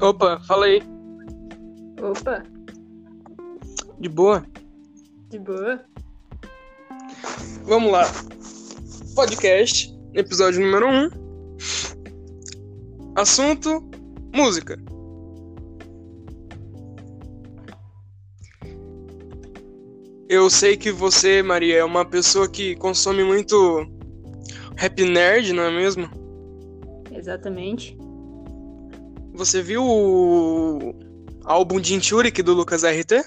Opa, fala aí. Opa, De boa? de boa. Vamos lá. Podcast, episódio número 1. Um. Assunto: música. Eu sei que você, Maria, é uma pessoa que consome muito rap nerd, não é mesmo? Exatamente. Você viu o álbum de Inturik do Lucas RT?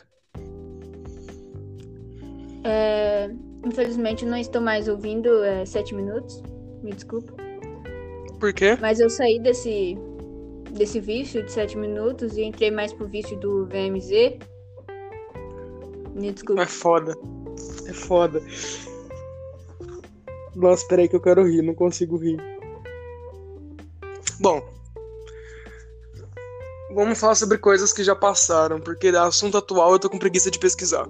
É, infelizmente não estou mais ouvindo é, sete minutos. Me desculpa. Por quê? Mas eu saí desse, desse vício de sete minutos e entrei mais pro vício do VMZ. Me desculpa. É foda. É foda. Nossa, peraí que eu quero rir, não consigo rir. Vamos falar sobre coisas que já passaram, porque assunto atual eu tô com preguiça de pesquisar.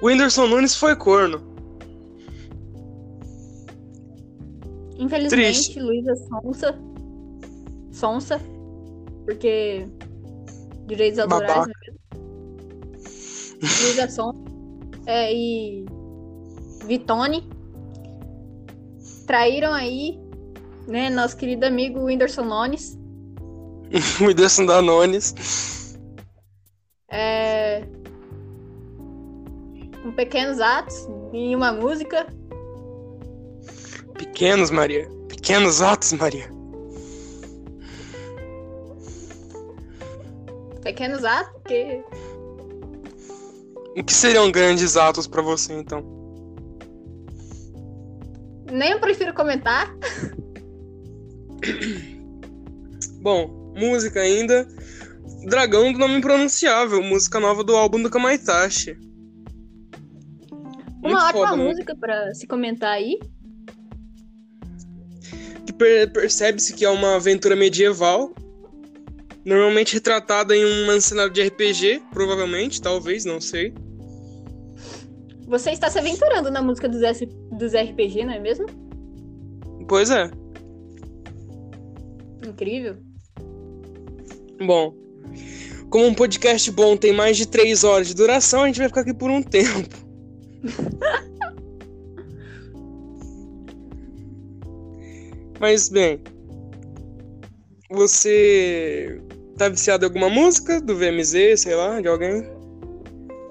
O Whindersson Nunes foi corno. Infelizmente, triste. Luísa Sonsa. Sonsa. Porque. Direitos autorais, é mesmo? Luísa Sonsa. É, e. Vitone. Traíram aí, né, nosso querido amigo Whindersson Nunes. O Whindersson Danones. É, com pequenos atos em uma música. Pequenos, Maria. Pequenos atos, Maria. Pequenos atos, porque O que seriam grandes atos pra você, então? nem eu prefiro comentar. Bom, música ainda. Dragão do Nome Impronunciável, música nova do álbum do Kamaitachi. Uma Muito ótima foda, né? música pra se comentar aí. que per- percebe-se que é uma aventura medieval, normalmente retratada em um cenário de RPG, provavelmente, talvez, não sei. Você está se aventurando na música dos, S- dos RPG, não é mesmo? Pois é. Incrível. Bom, como um podcast bom tem mais de três horas de duração, a gente vai ficar aqui por um tempo. Mas bem, você tá viciado em alguma música do VMZ, sei lá, de alguém?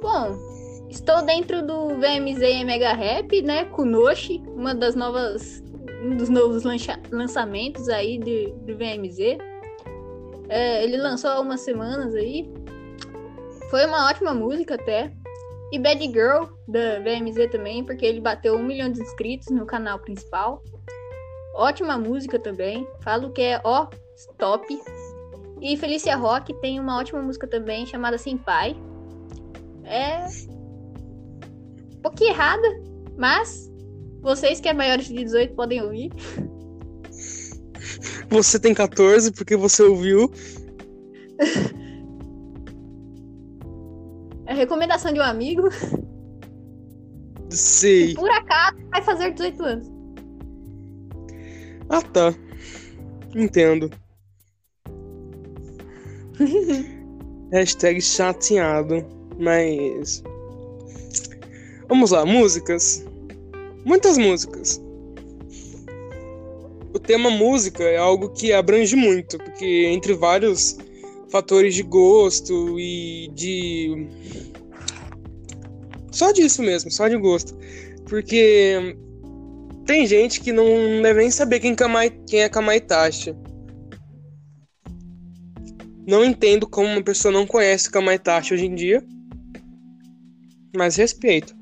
Bom, estou dentro do VMZ e Mega Rap, né? Kunoshi, uma das novas. Um dos novos lancha- lançamentos aí de, do VMZ. É, ele lançou há umas semanas aí. Foi uma ótima música até. E Bad Girl, da VMZ também, porque ele bateu um milhão de inscritos no canal principal. Ótima música também. Falo que é ó, top. E Felicia Rock tem uma ótima música também chamada Senpai. É. Um pouquinho errada, mas vocês que é maiores de 18 podem ouvir. Você tem 14 porque você ouviu. É recomendação de um amigo. Sei. Por acaso vai fazer 18 anos. Ah, tá. Entendo. Hashtag chateado. Mas. Vamos lá, músicas. Muitas músicas. Tema música é algo que abrange muito, porque entre vários fatores de gosto e de. Só disso mesmo, só de gosto. Porque tem gente que não deve nem saber quem, Kamai, quem é Kamaitachi. Não entendo como uma pessoa não conhece Kamaitachi hoje em dia. Mas respeito.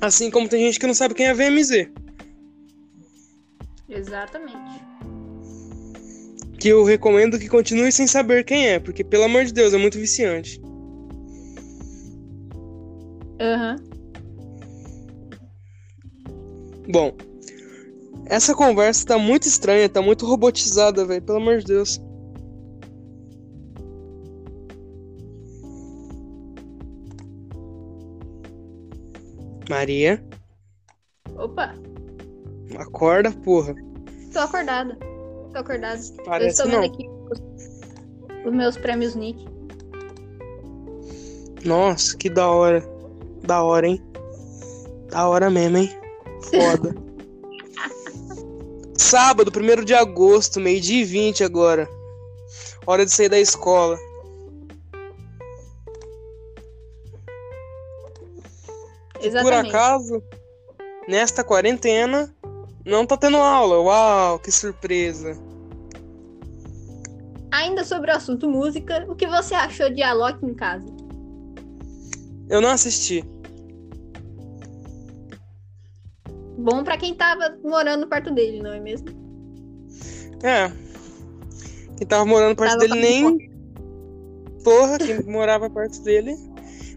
Assim como tem gente que não sabe quem é VMZ. Exatamente. Que eu recomendo que continue sem saber quem é, porque pelo amor de Deus, é muito viciante. Aham. Bom, essa conversa tá muito estranha, tá muito robotizada, velho, pelo amor de Deus. Maria, Opa, acorda, porra. Tô acordada. Tô acordada. Parece eu estou não. vendo aqui os, meus prêmios Nick. Nossa, que da hora. Da hora, hein? Da hora mesmo, hein? Foda. Sábado, 1 de agosto, meio-dia e 20 agora. Hora de sair da escola. Por Exatamente. acaso, nesta quarentena, não tá tendo aula. Uau, que surpresa. Ainda sobre o assunto música, o que você achou de Alok em casa? Eu não assisti. Bom pra quem tava morando perto dele, não é mesmo? É. Quem tava morando perto Tava dele nem. Porra, quem morava perto dele.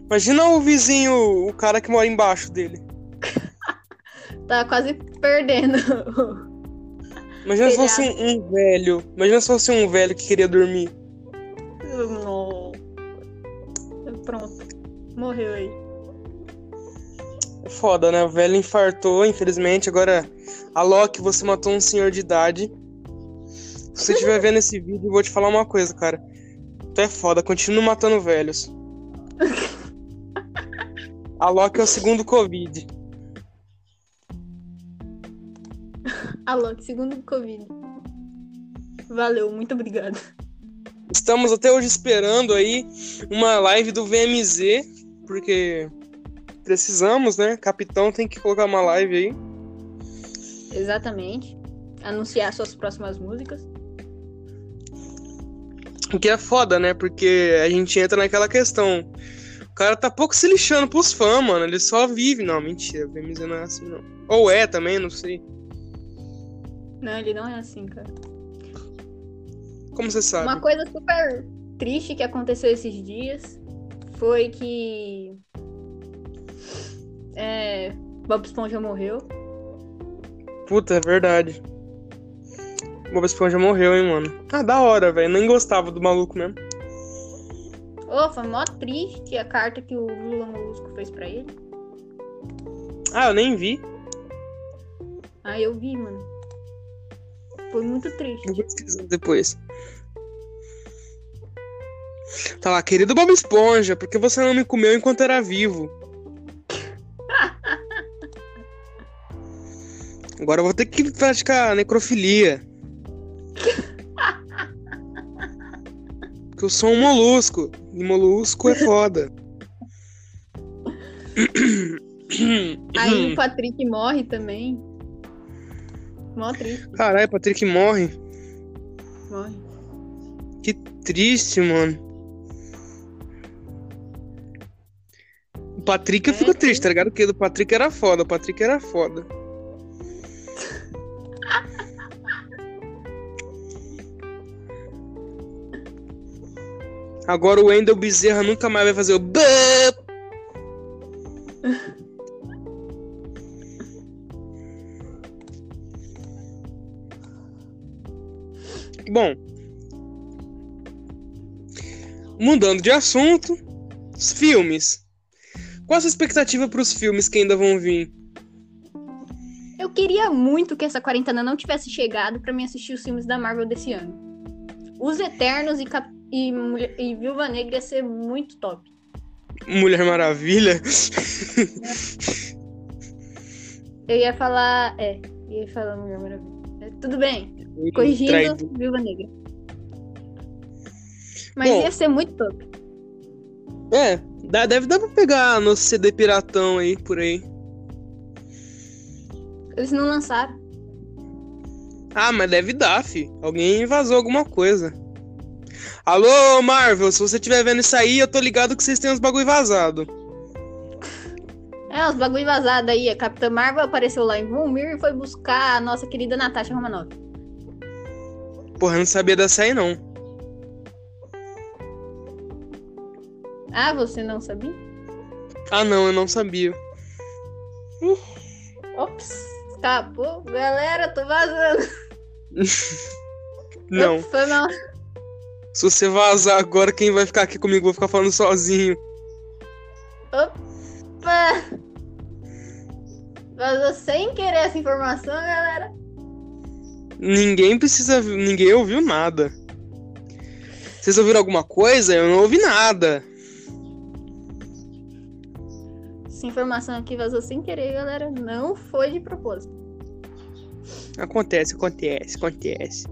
Imagina o vizinho, o cara que mora embaixo dele. Tá quase perdendo. Imagina se fosse um, um velho. Imagina se fosse um velho que queria dormir. Não. Pronto. Morreu aí. É foda, né? O velho infartou, infelizmente. Agora, a Loki, você matou um senhor de idade. Se você estiver vendo esse vídeo, eu vou te falar uma coisa, cara. Tu é foda, continua matando velhos. A Loki é o segundo Covid. Alok, segundo Covid. Valeu, muito obrigada. Estamos até hoje esperando aí uma live do VMZ, porque precisamos, né? Capitão tem que colocar uma live aí. Exatamente. Anunciar suas próximas músicas. O que é foda, né? Porque a gente entra naquela questão. O cara tá pouco se lixando pros fãs, mano. Ele só vive. Não, mentira. O VMZ não é assim, não. Ou é também, não sei. Não, ele não é assim, cara. Como você sabe? Uma coisa super triste que aconteceu esses dias foi que. É. Bob Esponja morreu. Puta, é verdade. Bob Esponja morreu, hein, mano. Ah, da hora, velho. Nem gostava do maluco mesmo. Ô, foi mó triste a carta que o Lula Molusco fez pra ele. Ah, eu nem vi. Ah, eu vi, mano. Foi muito triste. Vou pesquisar depois. Tá lá, querido Bob Esponja, por que você não me comeu enquanto era vivo? Agora eu vou ter que praticar necrofilia. Porque eu sou um molusco. E molusco é foda. Aí o Patrick morre também. Mó triste. Caralho, Patrick morre. Morre. Que triste, mano. O Patrick eu É, fico sim. triste, tá ligado? Porque o Patrick era foda, o Patrick era foda. Agora o Wendel Bezerra nunca mais vai fazer o Bom, mudando de assunto, os filmes. Qual a sua expectativa para os filmes que ainda vão vir? Eu queria muito que essa quarentena não tivesse chegado pra mim assistir os filmes da Marvel desse ano. Os Eternos e, Cap- e, Mulher- e Viúva Negra ia ser muito top. Mulher Maravilha? Eu ia falar. É, eu ia falar Mulher Maravilha. É, tudo bem, corrigindo Traidor. Viúva Negra. Mas Bom. ia ser muito top. É, dá- deve dar pra pegar no CD piratão aí, por aí. Eles não lançaram. Ah, mas deve dar, fi. Alguém vazou alguma coisa. Alô, Marvel, se você estiver vendo isso aí, eu tô ligado que vocês têm uns bagulho vazado. É, os bagulho vazado aí. A Capitã Marvel apareceu lá em Volmir e foi buscar a nossa querida Natasha Romanoff. Porra, eu não sabia dessa aí, não. Ah, você não sabia? Ah, não, eu não sabia. Ops, escapou. Galera, tô vazando. Não. Foi mal. Se você vazar agora, quem vai ficar aqui comigo? Vou ficar falando sozinho. Opa! Vazou sem querer essa informação, galera. Ninguém precisa. Ninguém ouviu nada. Vocês ouviram alguma coisa? Eu não ouvi nada. Essa informação aqui vazou sem querer, galera. Não foi de propósito. Acontece, acontece, acontece.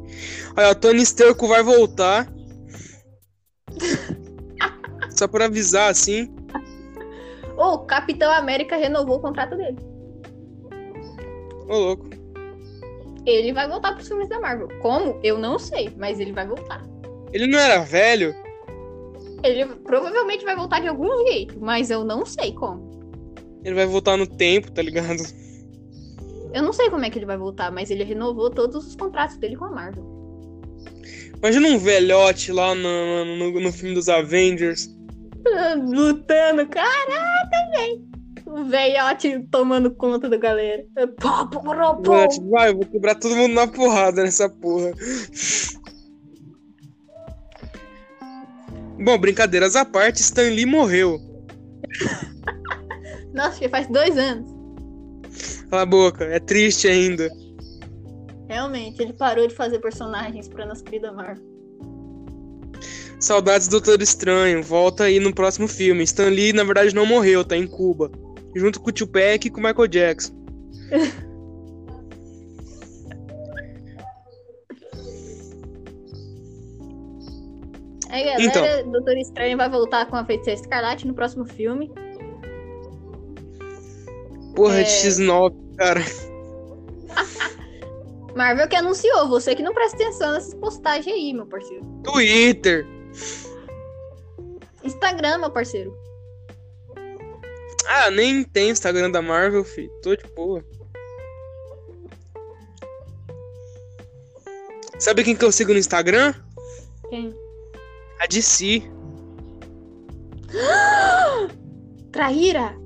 Olha, o Tony Stark vai voltar. Só por avisar, assim. O Capitão América renovou o contrato dele. Ô, louco. Ele vai voltar pros filmes da Marvel. Como? Eu não sei, mas ele vai voltar. Ele não era velho? Ele provavelmente vai voltar de algum jeito, mas eu não sei como. Ele vai voltar no tempo, tá ligado? Eu não sei como é que ele vai voltar, mas ele renovou todos os contratos dele com a Marvel. Imagina um velhote lá no, no, no filme dos Avengers. Lutando, caraca, velho. O velhote tomando conta da galera. Pô, pô. Velhote, Vai, eu vou quebrar todo mundo na porrada nessa porra. Bom, brincadeiras à parte, Stan Lee morreu. Nossa, já faz dois anos. Cala a boca, é triste ainda. Realmente, ele parou de fazer personagens pra nossa querida Marvel. Saudades do Doutor Estranho, volta aí no próximo filme. Stan Lee, na verdade, não morreu, tá em Cuba. Junto com o Tupac e com o Michael Jackson. Aí, galera, Então. Doutor Estranho vai voltar com a Feiticeira Escarlate no próximo filme. Porra É. de X9, cara. Marvel que anunciou, você que não presta atenção nessas postagens aí, meu parceiro. Twitter. Instagram, meu parceiro. Ah, nem tem Instagram da Marvel, filho. Tô de boa. Sabe quem que eu sigo no Instagram? Quem? A DC. Traíra!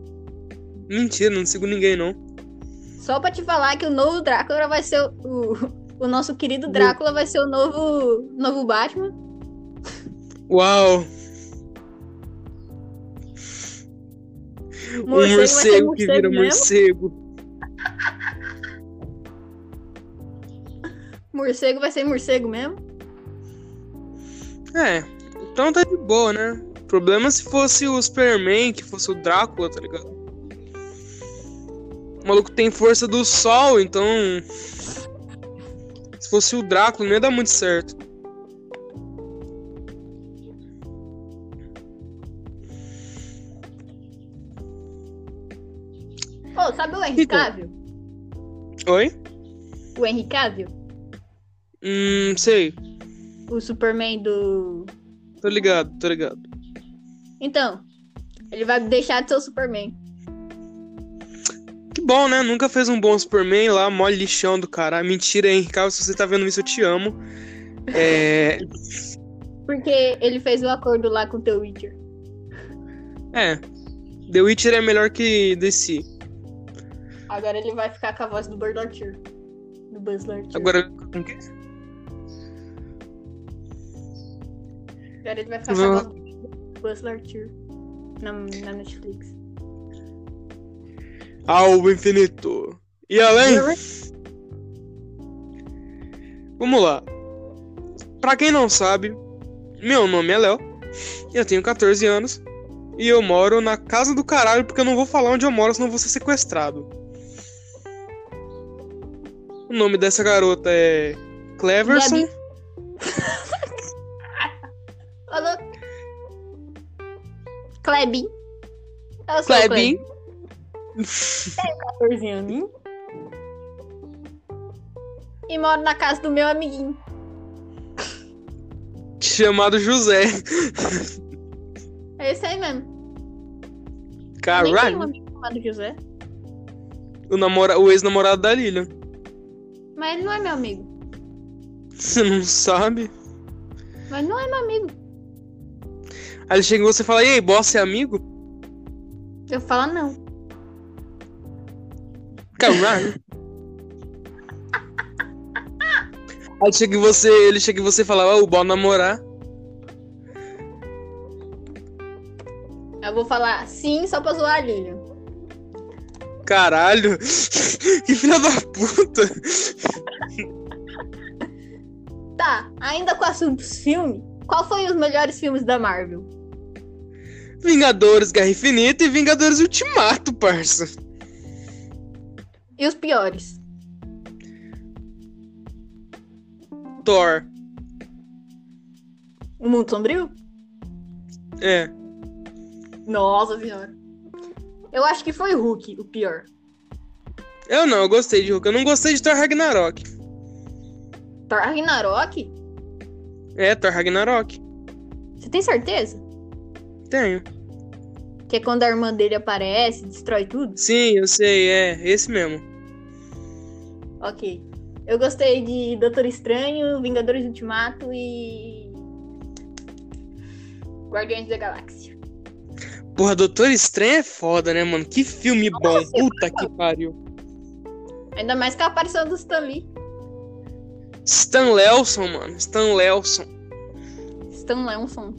Mentira, não sigo ninguém, não. Só pra te falar que o novo Drácula vai ser o, o, o nosso querido Drácula vai ser o novo, novo Batman. Uau! Um ser morcego que vira mesmo. morcego. Morcego vai ser morcego mesmo. É, então tá de boa, né? O problema é se fosse o Superman, que fosse o Drácula, tá ligado? O maluco tem força do sol, então. Se fosse o Drácula, não ia dar muito certo. Sabe o Henry Então. Cavill? Oi? O Henry Cavill? Hum, sei. O Superman do. Tô ligado, tô ligado. Então, ele vai deixar de ser o Superman. Que bom, né? Nunca fez um bom Superman lá, mole lixão do caralho. Mentira, Henry Cavill, se você tá vendo isso, eu te amo. É. Porque ele fez o acordo lá com o The Witcher. É. The Witcher é melhor que DC. Agora ele vai ficar com a voz do Buzz Lightyear. Do Buzz Lightyear. Agora. com quê? Agora ele vai ficar com a voz do Buzz Lightyear. Na, na Netflix. Ao infinito. E além. Vamos lá. Pra quem não sabe, meu nome é Léo. Eu tenho 14 anos. E eu moro na casa do caralho, porque eu não vou falar onde eu moro, senão eu vou ser sequestrado. O nome dessa garota é. Cleverson. Gabi. Alô? Klebin. Eu Klebin. 14 anos. E moro na casa do meu amiguinho. Chamado José. É esse aí mesmo. Nem tem um Caralho. amigo chamado José. O, namora... o ex-namorado da Lilian. Mas ele não é meu amigo. Você não sabe? Mas não é meu amigo. Aí ele chega e você fala, e aí, boss é amigo? Eu falo não. Caralho. Aí chega em você, ele chega em você e fala, ó, o bom namorar. Eu vou falar sim só pra zoar a Lilian. Caralho. que filha da puta. Tá, ainda com o assunto filme, qual foi os melhores filmes da Marvel? Vingadores Guerra Infinita e Vingadores Ultimato, parça. E os piores? Thor. O Mundo Sombrio? É. Nossa senhora. Eu acho que foi Hulk o pior. Eu não, eu gostei de Hulk. Eu não gostei de Thor Ragnarok. Thor Ragnarok? É, Thor Ragnarok. Você tem certeza? Tenho. Que é quando a irmã dele aparece, destrói tudo? Sim, eu sei, é. Esse mesmo. Ok. Eu gostei de Doutor Estranho, Vingadores Ultimato e. Guardiões da Galáxia. Porra, Doutor Estranho é foda, né, mano? Que filme bom. Puta que pariu. Ainda mais com a aparição do Stan Lee. Stan Lelson, mano. Stan Lelson. Stan Leonson.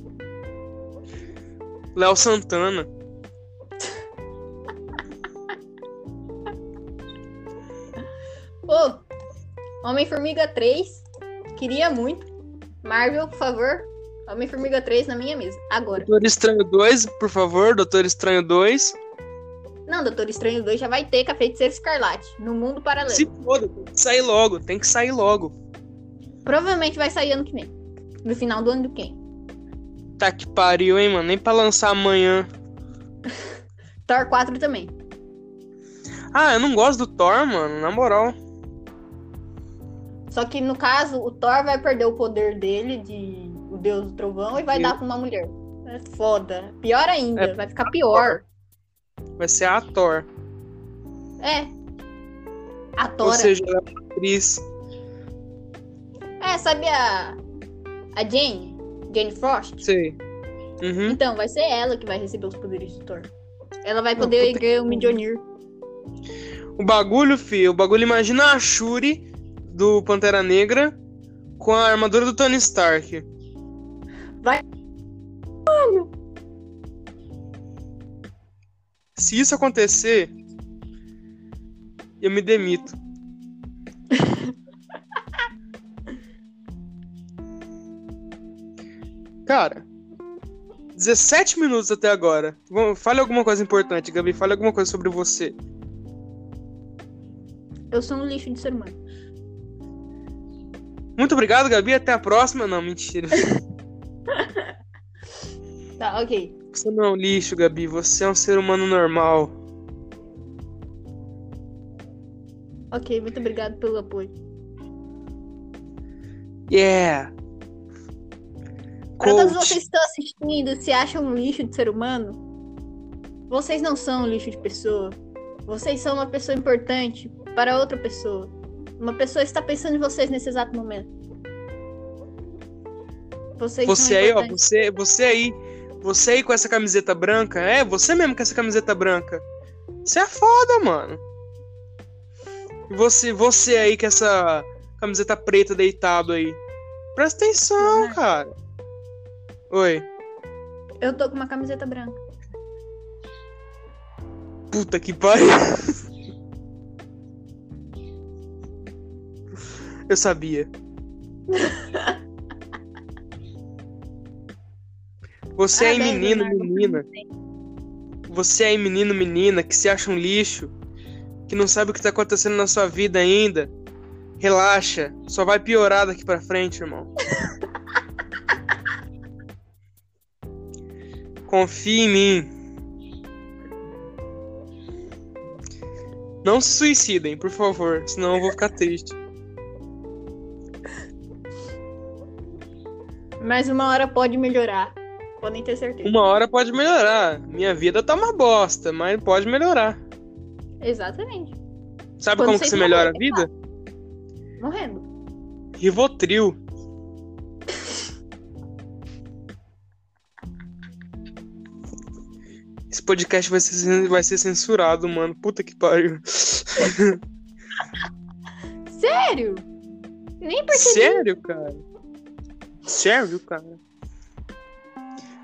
Léo Santana. Pô, Homem-Formiga 3. Queria muito. Marvel, por favor. Homem-Formiga 3 na minha mesa. Agora. Doutor Estranho 2, por favor. Doutor Estranho 2. Não, Doutor Estranho 2 já vai ter com a Feiticeira Escarlate. No mundo paralelo. Se foda, tem que sair logo. Tem que sair logo. Provavelmente vai sair ano que vem. No final do ano do quem? Tá que pariu, hein, mano? Nem pra lançar amanhã. Thor 4 também. Ah, eu não gosto do Thor, mano. Na moral. Só que no caso, o Thor vai perder o poder dele de Deus do Trovão e vai Sim. dar pra uma mulher. É foda. Pior ainda, É. vai ficar pior. Vai ser a Thor. É. A Ou Tora. seja, ela é uma atriz. É, sabe a. A Jane? Jane Frost? Sei. Uhum. Então, vai ser ela que vai receber os poderes do Thor. Ela vai poder ganhar o. Mjolnir. O bagulho, filho. O bagulho, imagina a Shuri do Pantera Negra com a armadura do Tony Stark. Vai. Se isso acontecer, eu me demito. Cara, 17 minutos até agora. Fale alguma coisa importante, Gabi. Fale alguma coisa sobre você. Eu sou um lixo de ser humano. Muito obrigado, Gabi. Até a próxima. Não, mentira. Tá, ok. Você não é um lixo, Gabi. Você é um ser humano normal. Ok, muito obrigado pelo apoio. Yeah. Pra todos vocês que estão assistindo, se acham um lixo de ser humano, vocês não são um lixo de pessoa. Vocês são uma pessoa importante para outra pessoa. Uma pessoa está pensando em vocês nesse exato momento. Vocês Você aí, ó. Você, você aí. Você aí com essa camiseta branca. É, você mesmo com essa camiseta branca. Você é foda, mano. Você, você aí com essa camiseta preta deitado aí. Presta atenção, Uhum. cara. Oi. Eu tô com uma camiseta branca. Puta que pariu. Eu sabia. Você aí, Parabéns, menino, Leonardo. menina. Você aí, menino, menina, que se acha um lixo, que não sabe o que tá acontecendo na sua vida ainda. Relaxa, só vai piorar daqui pra frente, irmão. Confie em mim. Não se suicidem, por favor, senão eu vou ficar triste. Mas uma hora pode melhorar. Podem ter certeza. Uma hora pode melhorar. Minha vida tá uma bosta, mas pode melhorar. Exatamente. Sabe Quando como que você melhora a vida? Morrendo. Rivotril. Esse podcast vai ser, vai ser censurado, mano. Puta que pariu. Sério? Nem percebi. Sério, cara? Sério, cara?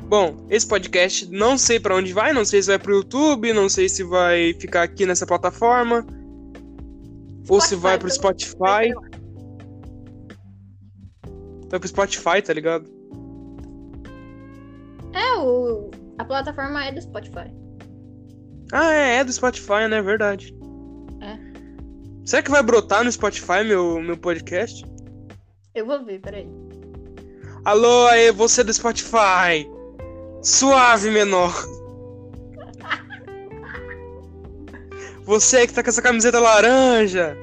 Bom, esse podcast não sei pra onde vai, não sei se vai pro YouTube, não sei se vai ficar aqui nessa plataforma, ou se vai pro. Spotify. Vai pro Spotify, tá ligado? É, o... a plataforma é do Spotify. Ah, é, é do Spotify, né? Verdade. É. Será que vai brotar no Spotify meu, meu podcast? Eu vou ver, peraí. Alô, aí, você do Spotify. Suave, menor. Você que tá com essa camiseta laranja.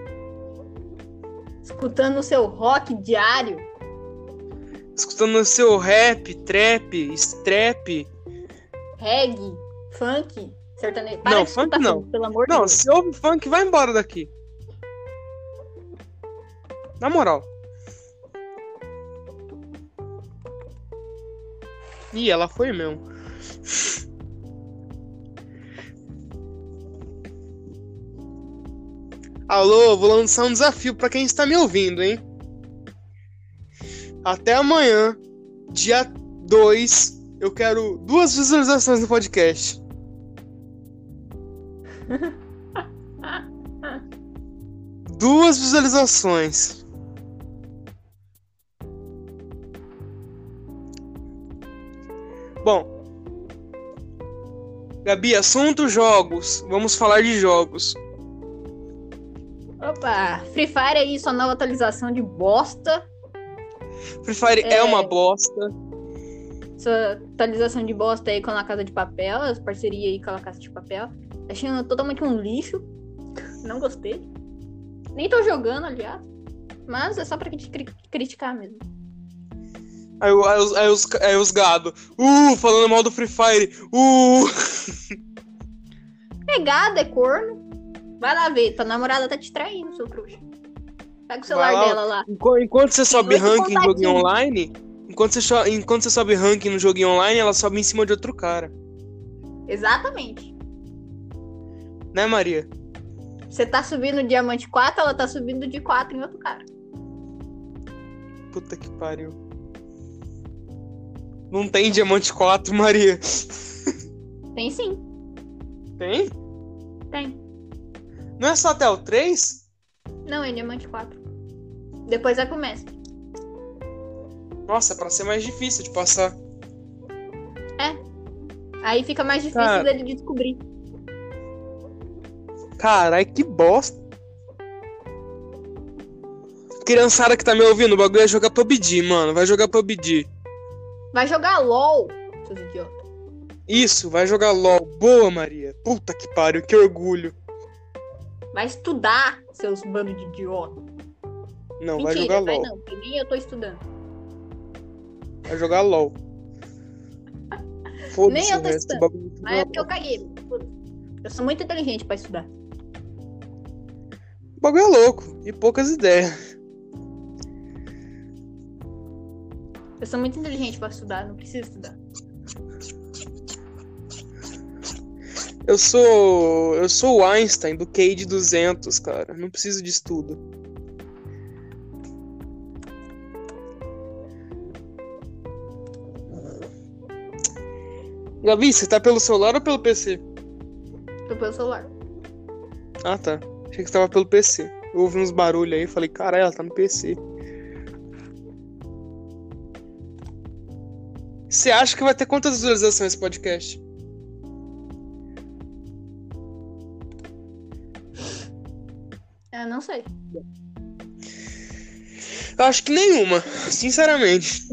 Escutando o seu rock diário. Escutando o seu rap, trap, strap. Reggae, funk, sertanejo. Para Não, de funk não. pelo amor de Não, Deus. se ouve funk, vai embora daqui. Na moral. Ih, ela foi mesmo. Alô, vou lançar um desafio pra quem está me ouvindo, hein? Até amanhã, dia 2, eu quero duas visualizações no podcast. Duas visualizações. Bom. Gabi, assunto jogos. Vamos falar de jogos. Opa, Free Fire aí, sua nova atualização de bosta. Free Fire é, É. uma bosta. Sua atualização de bosta aí com a Casa de Papel, as parceria aí com a Casa de Papel. Achando totalmente um lixo. Não gostei. Nem tô jogando, aliás. Mas é só pra gente cri- criticar mesmo. Aí, aí os, aí, os, aí os gado. Uh, falando mal do Free Fire. Uh. Pegada é corno. Vai lá ver, tua namorada tá te traindo, seu trouxa. Pega o celular lá. dela lá. Enqu- Enquanto você sobe ranking em joguinho online. Enquanto você, enquanto você sobe ranking no joguinho online, ela sobe em cima de outro cara. Exatamente. Né, Maria? Você tá subindo diamante 4, ela tá subindo de 4 em outro cara. Puta que pariu. Não tem diamante 4, Maria. Tem sim, Tem? tem. Não é só até o 3? Não, é diamante 4. Depois vai pro mestre. Nossa, é pra ser mais difícil de passar. Aí fica mais difícil Cara. dele de descobrir. Carai, que bosta. Criançada que tá me ouvindo, o bagulho é jogar PUBG, mano. Vai jogar PUBG. Vai jogar LOL, seus idiotas. Isso, vai jogar LOL. Boa, Maria. Puta que pariu, que orgulho. Vai estudar, seus bandos de idiota. Não, vai Mentira, jogar vai LOL. não, nem eu tô estudando. Vai jogar LOL. Foda-se Nem eu tô resto do estudando. Mas é porque eu caguei. Eu sou muito inteligente pra estudar. O bagulho é louco. E poucas ideias. Eu sou muito inteligente pra estudar, não preciso estudar. Eu sou. Eu sou o Einstein do Cade 200, cara. Não preciso de estudo. Gabi, você tá pelo celular ou pelo PC? Tô pelo celular. Ah, tá. Achei que você tava pelo PC. Eu ouvi uns barulhos aí e falei, caralho, ela tá no PC. Você acha que vai ter quantas visualizações esse podcast? Eu não sei. Eu acho que nenhuma, sinceramente.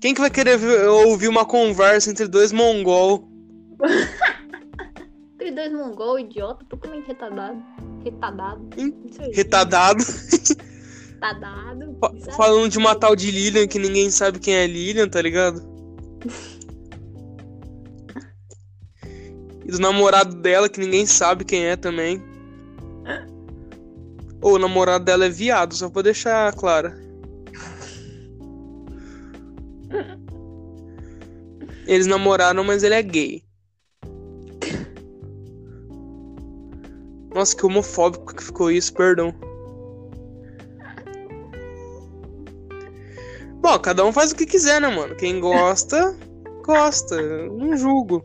Quem que vai querer ouvir uma conversa entre dois mongol? Tem dois mongol, idiota, totalmente retardado. Retardado. Retardado, Isso aí. falando de uma tal de Lilian que ninguém sabe quem é Lilian, tá ligado? E do namorado dela que ninguém sabe quem é também. Ou o namorado dela é viado, só pra deixar claro. Eles namoraram, mas ele é gay. Nossa, que homofóbico que ficou isso, perdão. Bom, cada um faz o que quiser, né, mano? Quem gosta, gosta. Eu Não julgo.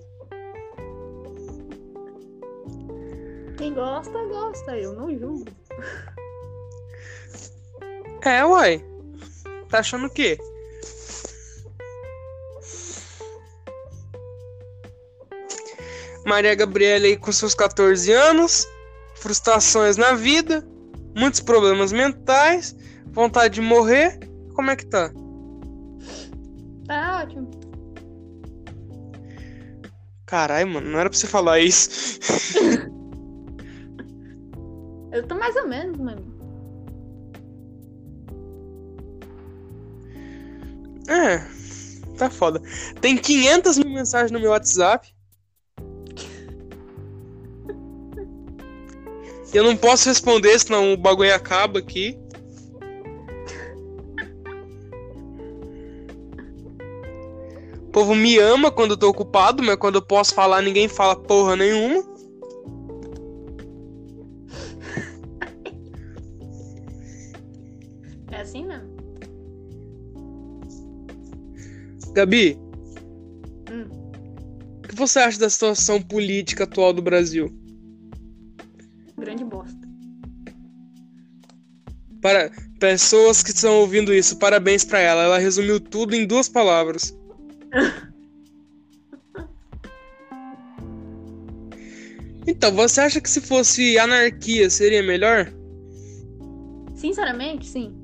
Quem gosta, gosta. Eu não julgo. É, uai. Tá achando o quê? Maria Gabriela aí com seus 14 anos, frustrações na vida, muitos problemas mentais, vontade de morrer. Como é que tá? Ótimo. Caralho, mano, não era pra você falar isso. Eu tô mais ou menos, mano. É, tá foda. Tem 500 mil mensagens no meu WhatsApp. Eu não posso responder, senão o bagulho acaba aqui. Povo me ama quando eu tô ocupado, mas quando eu posso falar, ninguém fala porra nenhuma. É assim mesmo. Gabi, Hum. o que você acha da situação política atual do Brasil? Grande bosta. Para pessoas que estão ouvindo isso, parabéns pra ela. Ela resumiu tudo em duas palavras. Então, você acha que se fosse anarquia seria melhor? Sinceramente, sim.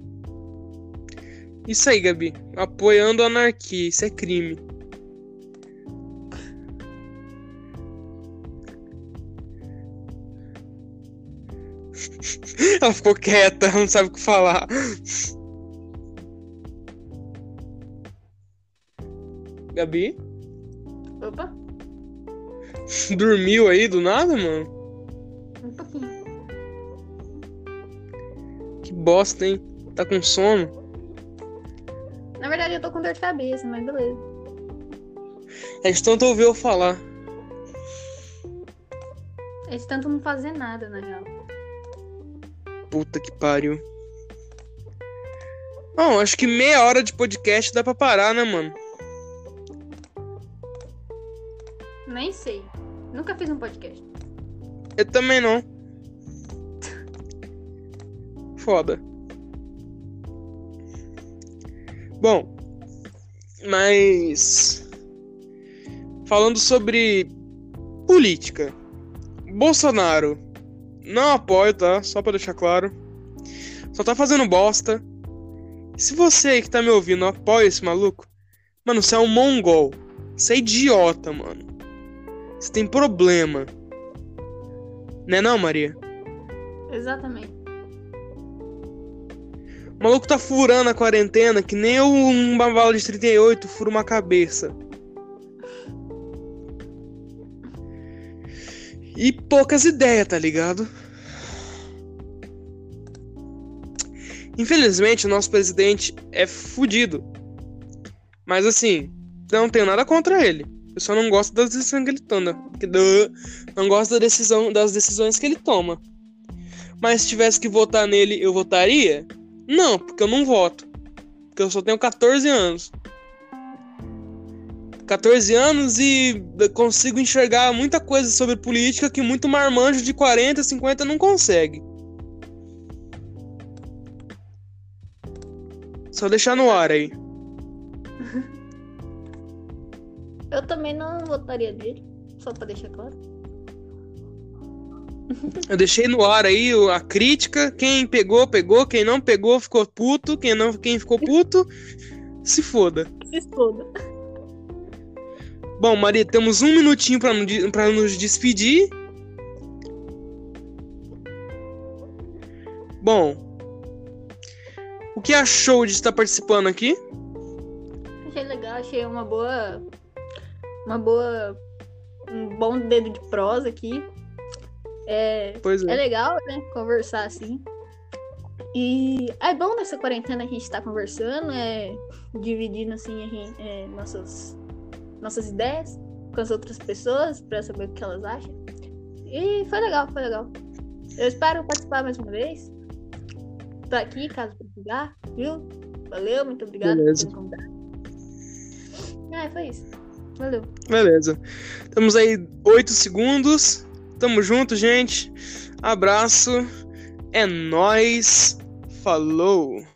Isso aí, Gabi. Apoiando a anarquia, isso é crime. Ela ficou quieta, não sabe o que falar. Gabi? Opa, Dormiu aí do nada, mano? um pouquinho. Que bosta, hein? Tá com sono? Na verdade, eu tô com dor de cabeça, mas beleza. É de tanto ouvir eu falar. É de tanto não fazer nada, na real. Puta que pariu. Bom, acho que meia hora de podcast dá pra parar, né, mano? Nem sei. Nunca fiz um podcast. Eu também não. Foda. Bom, mas. Falando sobre política. Bolsonaro. Não apoio, tá? Só pra deixar claro. Só tá fazendo bosta. Se você aí que tá me ouvindo apoia esse maluco, mano, você é um mongol. Você é idiota, mano. Você tem problema. Né não, Maria? Exatamente. O maluco tá furando a quarentena que nem um bala de 38 fura uma cabeça. E poucas ideias, tá ligado? Infelizmente, o nosso presidente é fudido. Mas assim, não tenho nada contra ele. Eu só não gosto das decisões que ele toma. Não gosto da decisão, das decisões que ele toma. Mas se tivesse que votar nele, eu votaria? Não, porque eu não voto. Porque eu só tenho 14 anos. 14 anos e consigo enxergar muita coisa sobre política que muito marmanjo de 40, 50 não consegue. Só deixar no ar aí. Eu também não votaria nele. Só pra deixar claro. Eu deixei no ar aí a crítica. Quem pegou, pegou. Quem não pegou, ficou puto. Quem não, quem ficou puto, se foda. Se exploda. Bom, Maria, temos um minutinho pra nos despedir. Bom, o que achou de estar participando aqui? Achei legal, achei uma boa. Uma boa. Um bom dedo de prosa aqui. É, Pois é é. legal, né? Conversar assim. E é bom nessa quarentena a gente tá conversando, é, dividindo assim a gente, é, nossas, nossas ideias com as outras pessoas pra saber o que elas acham. E foi legal, foi legal. Eu espero participar mais uma vez. Tô aqui, caso precisar, viu? Valeu, muito obrigado Beleza. por me convidar. Ah, foi isso. Valeu. Beleza. Temos aí oito segundos. Tamo junto, gente. Abraço. É nóis. Falou.